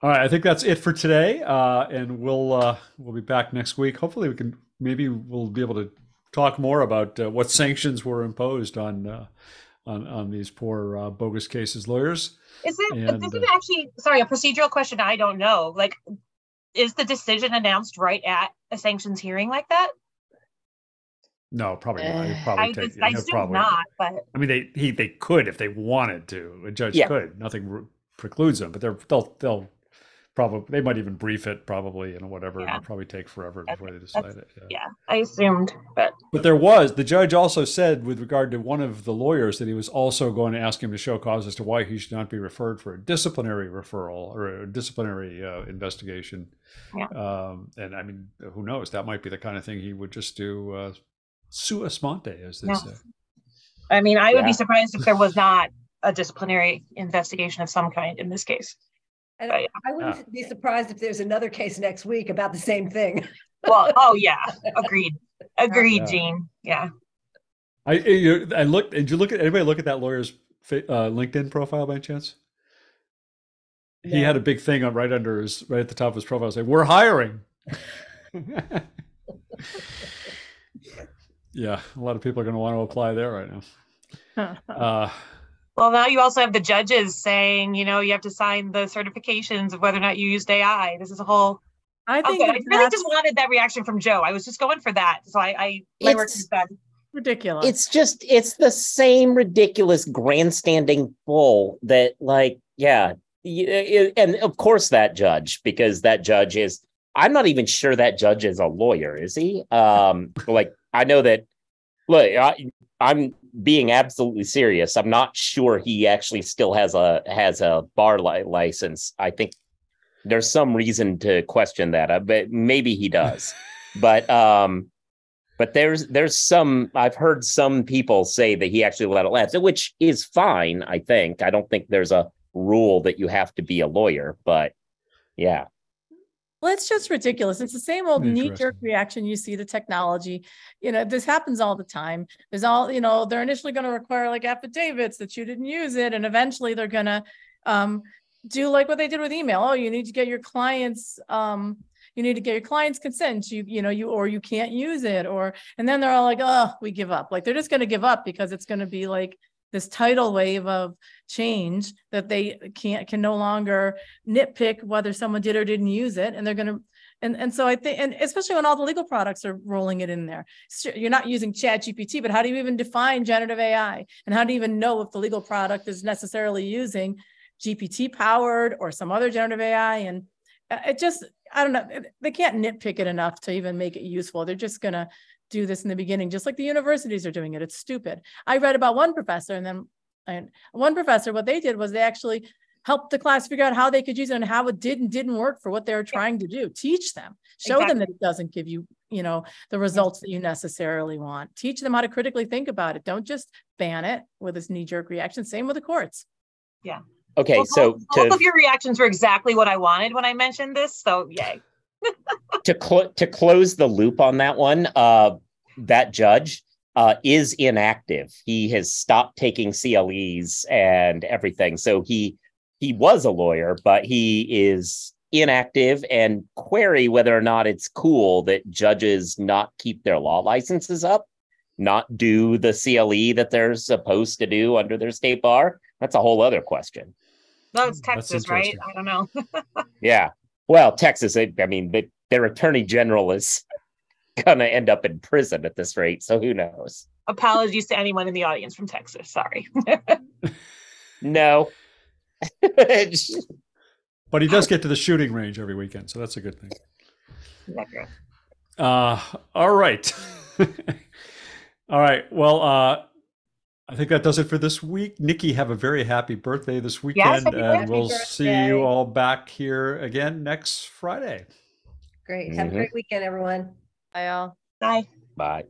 All right, I think that's it for today, uh, and we'll uh, we'll be back next week. Hopefully, we can maybe we'll be able to talk more about uh, what sanctions were imposed on uh, on on these poor uh, bogus cases lawyers. Is it, And, is uh, it actually, sorry, a procedural question? I don't know. Like, is the decision announced right at a sanctions hearing like that? No, probably not. It'd Uh, probably I, take. just- I assume probably- not, but I mean, they he they could if they wanted to. A judge Yeah. could. Nothing re- precludes them, but they're they'll they'll probably they might even brief it probably and whatever. Yeah. It'll probably take forever That's- before they decide that's- it. yeah, I assumed, but But there was the judge also said with regard to one of the lawyers that he was also going to ask him to show cause as to why he should not be referred for a disciplinary referral or a disciplinary uh, investigation. Yeah. Um, and I mean, who knows? That might be the kind of thing he would just do uh, sua sponte, as they Yeah. say. I mean, I would Yeah. be surprised if there was not a disciplinary investigation of some kind in this case. And Right. I wouldn't be surprised if there's another case next week about the same thing. <laughs> Well, oh yeah, <laughs> agreed, agreed, Yeah. Jean. Yeah, I you, I looked. Did you look at anybody look at that lawyer's uh, LinkedIn profile by any chance? He had a big thing on right under his right at the top of his profile saying, "We're hiring." <laughs> yeah, a lot of people are going to want to apply there right now. Uh, Well, now you also have the judges saying, you know, you have to sign the certifications of whether or not you used AI. This is a whole. I think Okay, I really just wanted that reaction from Joe. I was just going for that, so I, I my work It's- is done. ridiculous. it's just it's the same ridiculous grandstanding bull that like yeah y- y- and of course that judge because that judge is i'm not even sure that judge is a lawyer is he um like i know that look I, i'm being absolutely serious i'm not sure he actually still has a has a bar li- license. I think there's some reason to question that uh, but maybe he does. <laughs> But um but there's there's some I've heard some people say that he actually let it lapse, which is fine. I think. I don't think there's a rule that you have to be a lawyer, but yeah, Well, it's just ridiculous. It's the same old knee jerk reaction you see to technology. You know, this happens all the time. There's all, you know, they're initially going to require like affidavits that you didn't use it. And eventually they're going to um, do like what they did with email. Oh, you need to get your clients, um, you need to get your clients consent. You, you know, you, or you can't use it or, and then they're all like, oh, we give up. Like they're just going to give up because it's going to be like this tidal wave of change that they can't, can no longer nitpick whether someone did or didn't use it and they're going to and and so i think and especially when all the legal products are rolling it in there. You're not using ChatGPT but how do you even define generative ai and how do you even know if the legal product is necessarily using gpt powered or some other generative ai and uh, it just i don't know they can't nitpick it enough to even make it useful. They're just going to do this in the beginning just like the universities are doing it it's stupid i read about one professor and then and one professor what they did was they actually helped the class figure out how they could use it and how it did and didn't work for what they were trying to do. Teach them, show them that it doesn't give you, you know, the results that you necessarily want. Teach them how to critically think about it. Don't just ban it with this knee jerk reaction. Same with the courts. Yeah. Okay. Well, so both, both of your reactions were exactly what I wanted when I mentioned this. So yay. To cl- to close the loop on that one, uh, that judge uh, is inactive. He has stopped taking CLEs and everything. So he he was a lawyer, but he is inactive and query whether or not it's cool that judges not keep their law licenses up, not do the CLE that they're supposed to do under their state bar. That's a whole other question. No, it's That's Texas, right? I don't know. <laughs> Yeah. Well, Texas, I I mean, they, their attorney general is <laughs> going to end up in prison at this rate. So who knows? Apologies to anyone in the audience from Texas. Sorry. <laughs> <laughs> No. but he does get to the shooting range every weekend, so that's a good thing. Uh, all right. all right. Well, uh, I think that does it for this week. Niki, have a very happy birthday this weekend, happy and we'll Happy see you all back here again next Friday. Great. Have a Mhm. great weekend, everyone. Bye all. Bye. Bye.